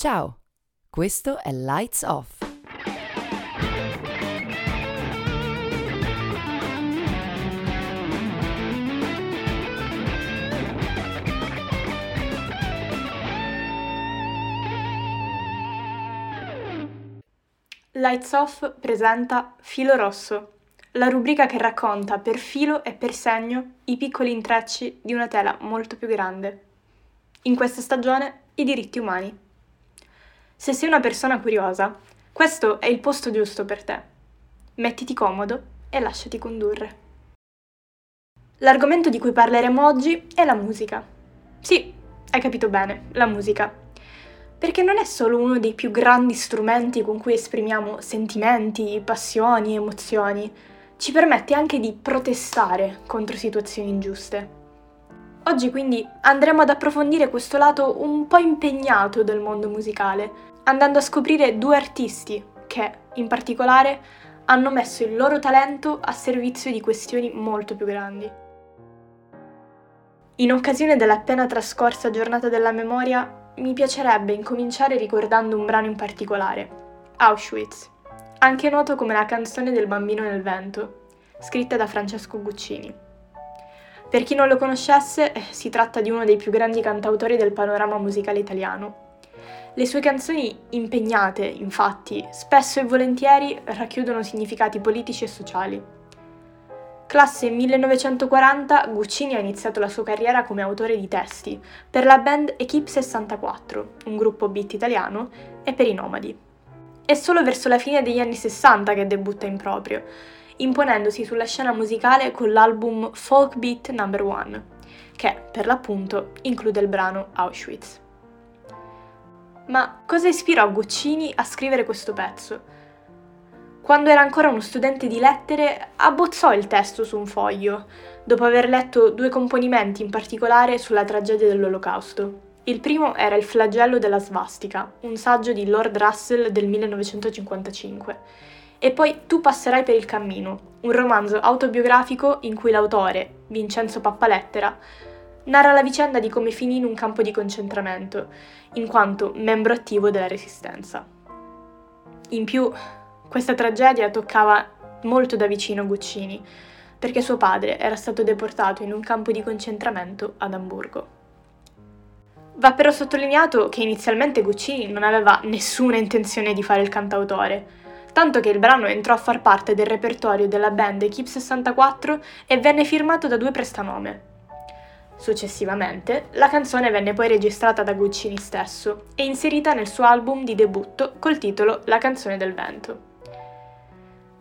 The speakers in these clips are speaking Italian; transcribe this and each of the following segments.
Ciao, questo è Lights Off. Lights Off presenta Filo Rosso, la rubrica che racconta per filo e per segno i piccoli intrecci di una tela molto più grande. In questa stagione i diritti umani. Se sei una persona curiosa, questo è il posto giusto per te. Mettiti comodo e lasciati condurre. L'argomento di cui parleremo oggi è la musica. Sì, hai capito bene, la musica. Perché non è solo uno dei più grandi strumenti con cui esprimiamo sentimenti, passioni, emozioni, ci permette anche di protestare contro situazioni ingiuste. Oggi quindi andremo ad approfondire questo lato un po' impegnato del mondo musicale, andando a scoprire due artisti che, in particolare, hanno messo il loro talento a servizio di questioni molto più grandi. In occasione dell'appena trascorsa giornata della memoria, mi piacerebbe incominciare ricordando un brano in particolare, Auschwitz, anche noto come la canzone del bambino nel vento, scritta da Francesco Guccini. Per chi non lo conoscesse, eh, si tratta di uno dei più grandi cantautori del panorama musicale italiano. Le sue canzoni impegnate, infatti, spesso e volentieri racchiudono significati politici e sociali. Classe 1940, Guccini ha iniziato la sua carriera come autore di testi per la band Equipe 64, un gruppo beat italiano, e per i Nomadi. È solo verso la fine degli anni 60 che debutta in proprio, imponendosi sulla scena musicale con l'album Folk Beat No. 1, che, per l'appunto, include il brano Auschwitz. Ma cosa ispirò Guccini a scrivere questo pezzo? Quando era ancora uno studente di lettere, abbozzò il testo su un foglio, dopo aver letto due componimenti in particolare sulla tragedia dell'Olocausto. Il primo era Il flagello della svastica, un saggio di Lord Russell del 1955. E poi Tu passerai per il cammino, un romanzo autobiografico in cui l'autore, Vincenzo Pappalettera, narra la vicenda di come finì in un campo di concentramento, in quanto membro attivo della resistenza. In più, questa tragedia toccava molto da vicino Guccini, perché suo padre era stato deportato in un campo di concentramento ad Amburgo. Va però sottolineato che inizialmente Guccini non aveva nessuna intenzione di fare il cantautore, tanto che il brano entrò a far parte del repertorio della band Equipe 64 e venne firmato da due prestanome. Successivamente, la canzone venne poi registrata da Guccini stesso e inserita nel suo album di debutto col titolo La canzone del vento.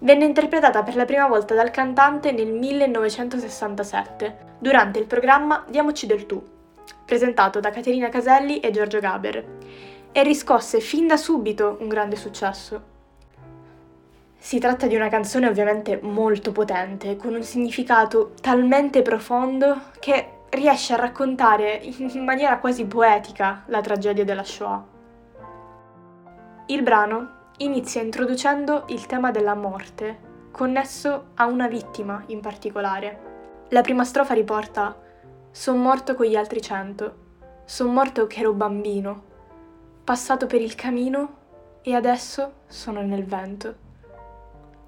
Venne interpretata per la prima volta dal cantante nel 1967, durante il programma Diamoci del tu, presentato da Caterina Caselli e Giorgio Gaber, e riscosse fin da subito un grande successo. Si tratta di una canzone ovviamente molto potente, con un significato talmente profondo che riesce a raccontare in maniera quasi poetica la tragedia della Shoah. Il brano inizia introducendo il tema della morte, connesso a una vittima in particolare. La prima strofa riporta Son morto con gli altri cento. Son morto che ero bambino, passato per il camino e adesso sono nel vento.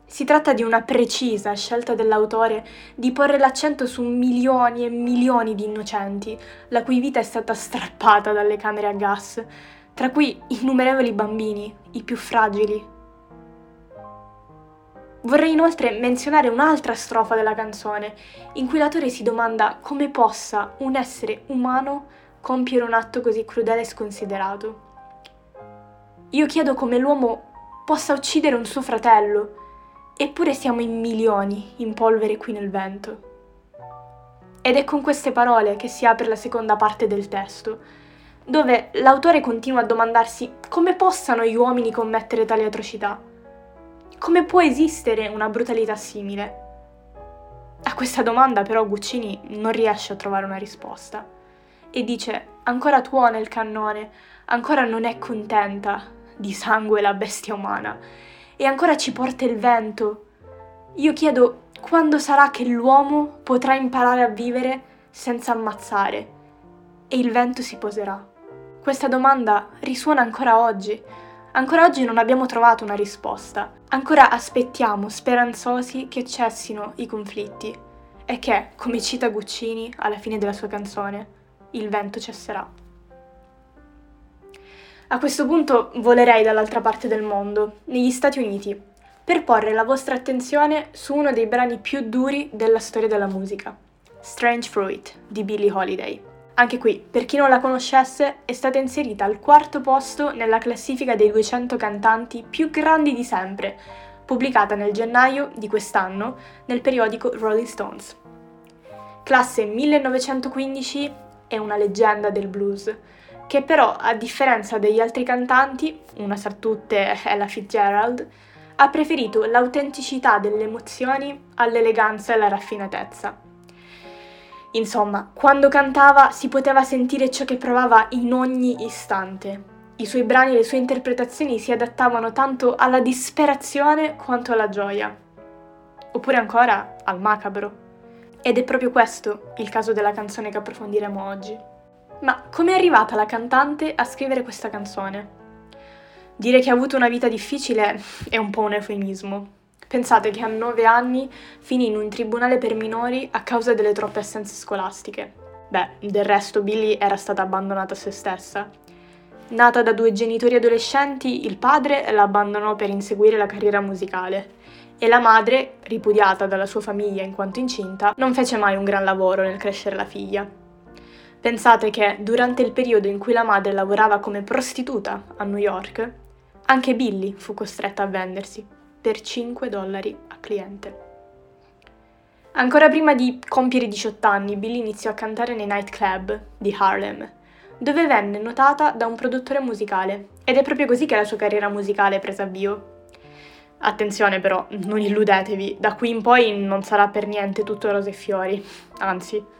Si tratta di una precisa scelta dell'autore di porre l'accento su milioni e milioni di innocenti, la cui vita è stata strappata dalle camere a gas, tra cui innumerevoli bambini, i più fragili, Vorrei inoltre menzionare un'altra strofa della canzone, in cui l'autore si domanda come possa un essere umano compiere un atto così crudele e sconsiderato. Io chiedo come l'uomo possa uccidere un suo fratello, eppure siamo in milioni in polvere qui nel vento. Ed è con queste parole che si apre la seconda parte del testo, dove l'autore continua a domandarsi come possano gli uomini commettere tali atrocità come può esistere una brutalità simile? A questa domanda però Guccini non riesce a trovare una risposta e dice ancora tuona il cannone, ancora non è contenta di sangue la bestia umana e ancora ci porta il vento. Io chiedo quando sarà che l'uomo potrà imparare a vivere senza ammazzare e il vento si poserà. Questa domanda risuona ancora oggi. Ancora oggi non abbiamo trovato una risposta. Ancora aspettiamo, speranzosi, che cessino i conflitti e che, come cita Guccini alla fine della sua canzone, il vento cesserà. A questo punto volerei dall'altra parte del mondo, negli Stati Uniti, per porre la vostra attenzione su uno dei brani più duri della storia della musica, Strange Fruit di Billie Holiday. Anche qui, per chi non la conoscesse, è stata inserita al quarto posto nella classifica dei 200 cantanti più grandi di sempre, pubblicata nel gennaio di quest'anno nel periodico Rolling Stones. Classe 1915 è una leggenda del blues, che però, a differenza degli altri cantanti, una tra tutte Ella Fitzgerald, ha preferito l'autenticità delle emozioni all'eleganza e alla raffinatezza. Insomma, quando cantava si poteva sentire ciò che provava in ogni istante. I suoi brani e le sue interpretazioni si adattavano tanto alla disperazione quanto alla gioia. Oppure ancora al macabro. Ed è proprio questo il caso della canzone che approfondiremo oggi. Ma come è arrivata la cantante a scrivere questa canzone? Dire che ha avuto una vita difficile è un po' un eufemismo. Pensate che a nove anni finì in un tribunale per minori a causa delle troppe assenze scolastiche. Beh, del resto Billy era stata abbandonata a se stessa. Nata da due genitori adolescenti, il padre la abbandonò per inseguire la carriera musicale e la madre, ripudiata dalla sua famiglia in quanto incinta, non fece mai un gran lavoro nel crescere la figlia. Pensate che durante il periodo in cui la madre lavorava come prostituta a New York, anche Billy fu costretta a vendersi per 5 dollari a cliente. Ancora prima di compiere i 18 anni, Billy iniziò a cantare nei nightclub di Harlem, dove venne notata da un produttore musicale, ed è proprio così che la sua carriera musicale prese avvio. Attenzione però, non illudetevi, da qui in poi non sarà per niente tutto rose e fiori, anzi.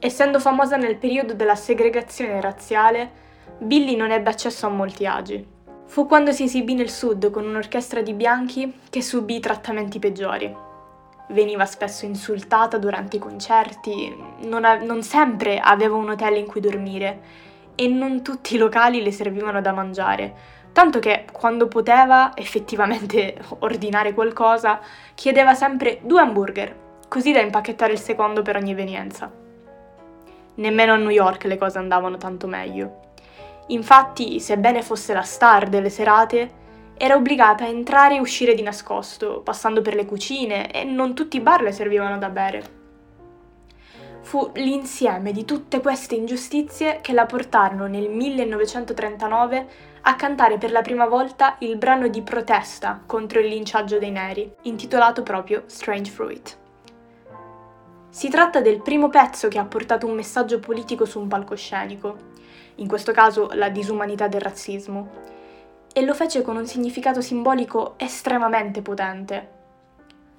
Essendo famosa nel periodo della segregazione razziale, Billy non ebbe accesso a molti agi, Fu quando si esibì nel sud con un'orchestra di bianchi che subì i trattamenti peggiori. Veniva spesso insultata durante i concerti, non, a- non sempre aveva un hotel in cui dormire e non tutti i locali le servivano da mangiare, tanto che quando poteva effettivamente ordinare qualcosa chiedeva sempre due hamburger, così da impacchettare il secondo per ogni evenienza. Nemmeno a New York le cose andavano tanto meglio. Infatti, sebbene fosse la star delle serate, era obbligata a entrare e uscire di nascosto, passando per le cucine e non tutti i bar le servivano da bere. Fu l'insieme di tutte queste ingiustizie che la portarono nel 1939 a cantare per la prima volta il brano di protesta contro il linciaggio dei neri, intitolato proprio Strange Fruit. Si tratta del primo pezzo che ha portato un messaggio politico su un palcoscenico, in questo caso la disumanità del razzismo, e lo fece con un significato simbolico estremamente potente.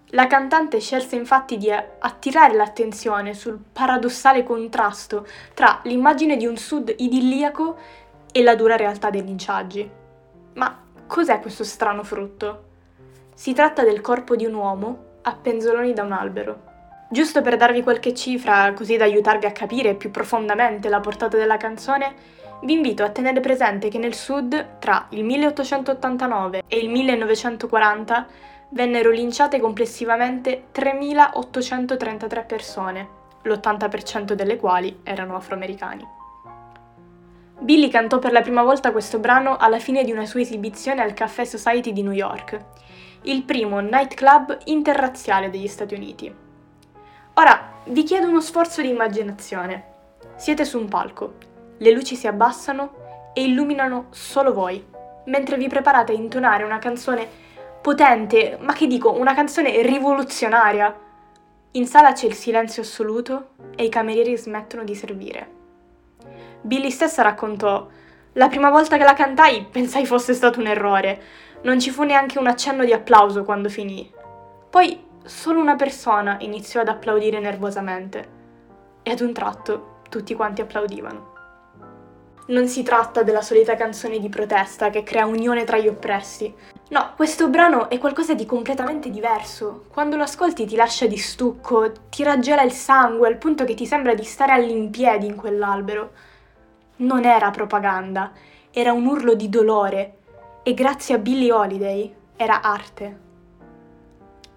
La cantante scelse infatti di attirare l'attenzione sul paradossale contrasto tra l'immagine di un sud idilliaco e la dura realtà dei linciaggi. Ma cos'è questo strano frutto? Si tratta del corpo di un uomo a penzoloni da un albero. Giusto per darvi qualche cifra, così da aiutarvi a capire più profondamente la portata della canzone, vi invito a tenere presente che nel sud, tra il 1889 e il 1940, vennero linciate complessivamente 3.833 persone, l'80% delle quali erano afroamericani. Billy cantò per la prima volta questo brano alla fine di una sua esibizione al Café Society di New York, il primo nightclub interrazziale degli Stati Uniti. Ora vi chiedo uno sforzo di immaginazione. Siete su un palco, le luci si abbassano e illuminano solo voi, mentre vi preparate a intonare una canzone potente, ma che dico, una canzone rivoluzionaria. In sala c'è il silenzio assoluto e i camerieri smettono di servire. Billy stessa raccontò: La prima volta che la cantai pensai fosse stato un errore. Non ci fu neanche un accenno di applauso quando finì. Poi solo una persona iniziò ad applaudire nervosamente e ad un tratto tutti quanti applaudivano. Non si tratta della solita canzone di protesta che crea unione tra gli oppressi. No, questo brano è qualcosa di completamente diverso. Quando lo ascolti ti lascia di stucco, ti raggela il sangue al punto che ti sembra di stare all'impiedi in quell'albero. non era propaganda, era un urlo di dolore e grazie a Billie Holiday era arte.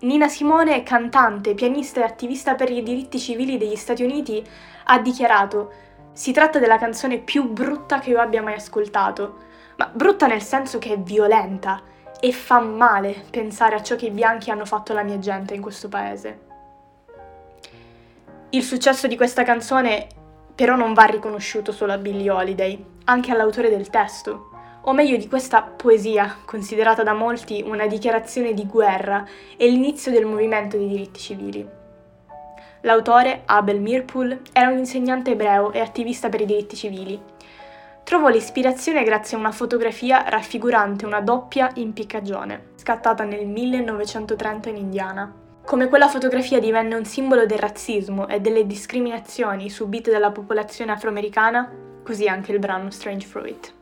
Nina Simone, cantante, pianista e attivista per i diritti civili degli Stati Uniti, ha dichiarato si tratta della canzone più brutta che io abbia mai ascoltato, ma brutta nel senso che è violenta e fa male pensare a ciò che i bianchi hanno fatto alla mia gente in questo paese. Il successo di questa canzone però non va riconosciuto solo a Billie Holiday, anche all'autore del testo, o meglio di questa poesia, considerata da molti una dichiarazione di guerra e l'inizio del movimento dei diritti civili. L'autore, Abel Mirpul, era un insegnante ebreo e attivista per i diritti civili. Trovò l'ispirazione grazie a una fotografia raffigurante una doppia impiccagione, scattata nel 1930 in Indiana. Come quella fotografia divenne un simbolo del razzismo e delle discriminazioni subite dalla popolazione afroamericana, così anche il brano Strange Fruit.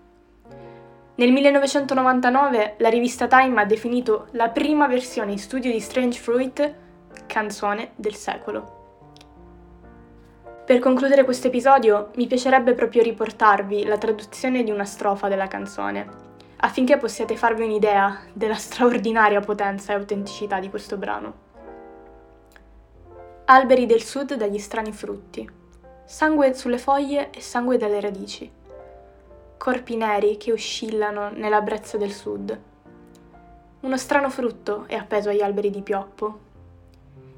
Nel 1999 la rivista Time ha definito la prima versione in studio di Strange Fruit canzone del secolo. Per concludere questo episodio mi piacerebbe proprio riportarvi la traduzione di una strofa della canzone, affinché possiate farvi un'idea della straordinaria potenza e autenticità di questo brano. Alberi del sud dagli strani frutti, sangue sulle foglie e sangue dalle radici corpi neri che oscillano nella brezza del sud. Uno strano frutto è appeso agli alberi di pioppo.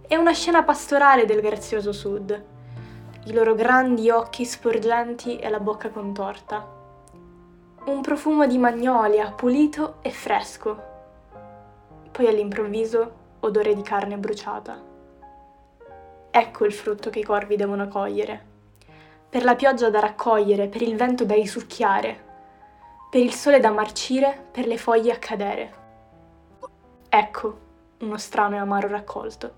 È una scena pastorale del grazioso sud, i loro grandi occhi sporgenti e la bocca contorta. Un profumo di magnolia pulito e fresco. Poi all'improvviso odore di carne bruciata. Ecco il frutto che i corvi devono cogliere per la pioggia da raccogliere, per il vento da risucchiare, per il sole da marcire, per le foglie a cadere. Ecco uno strano e amaro raccolto.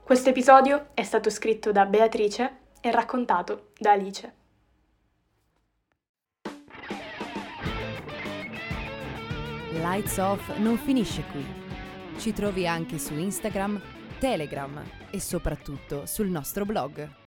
Questo episodio è stato scritto da Beatrice e raccontato da Alice. Lights Off non finisce qui. Ci trovi anche su Instagram, Telegram e soprattutto sul nostro blog